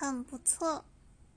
很不错。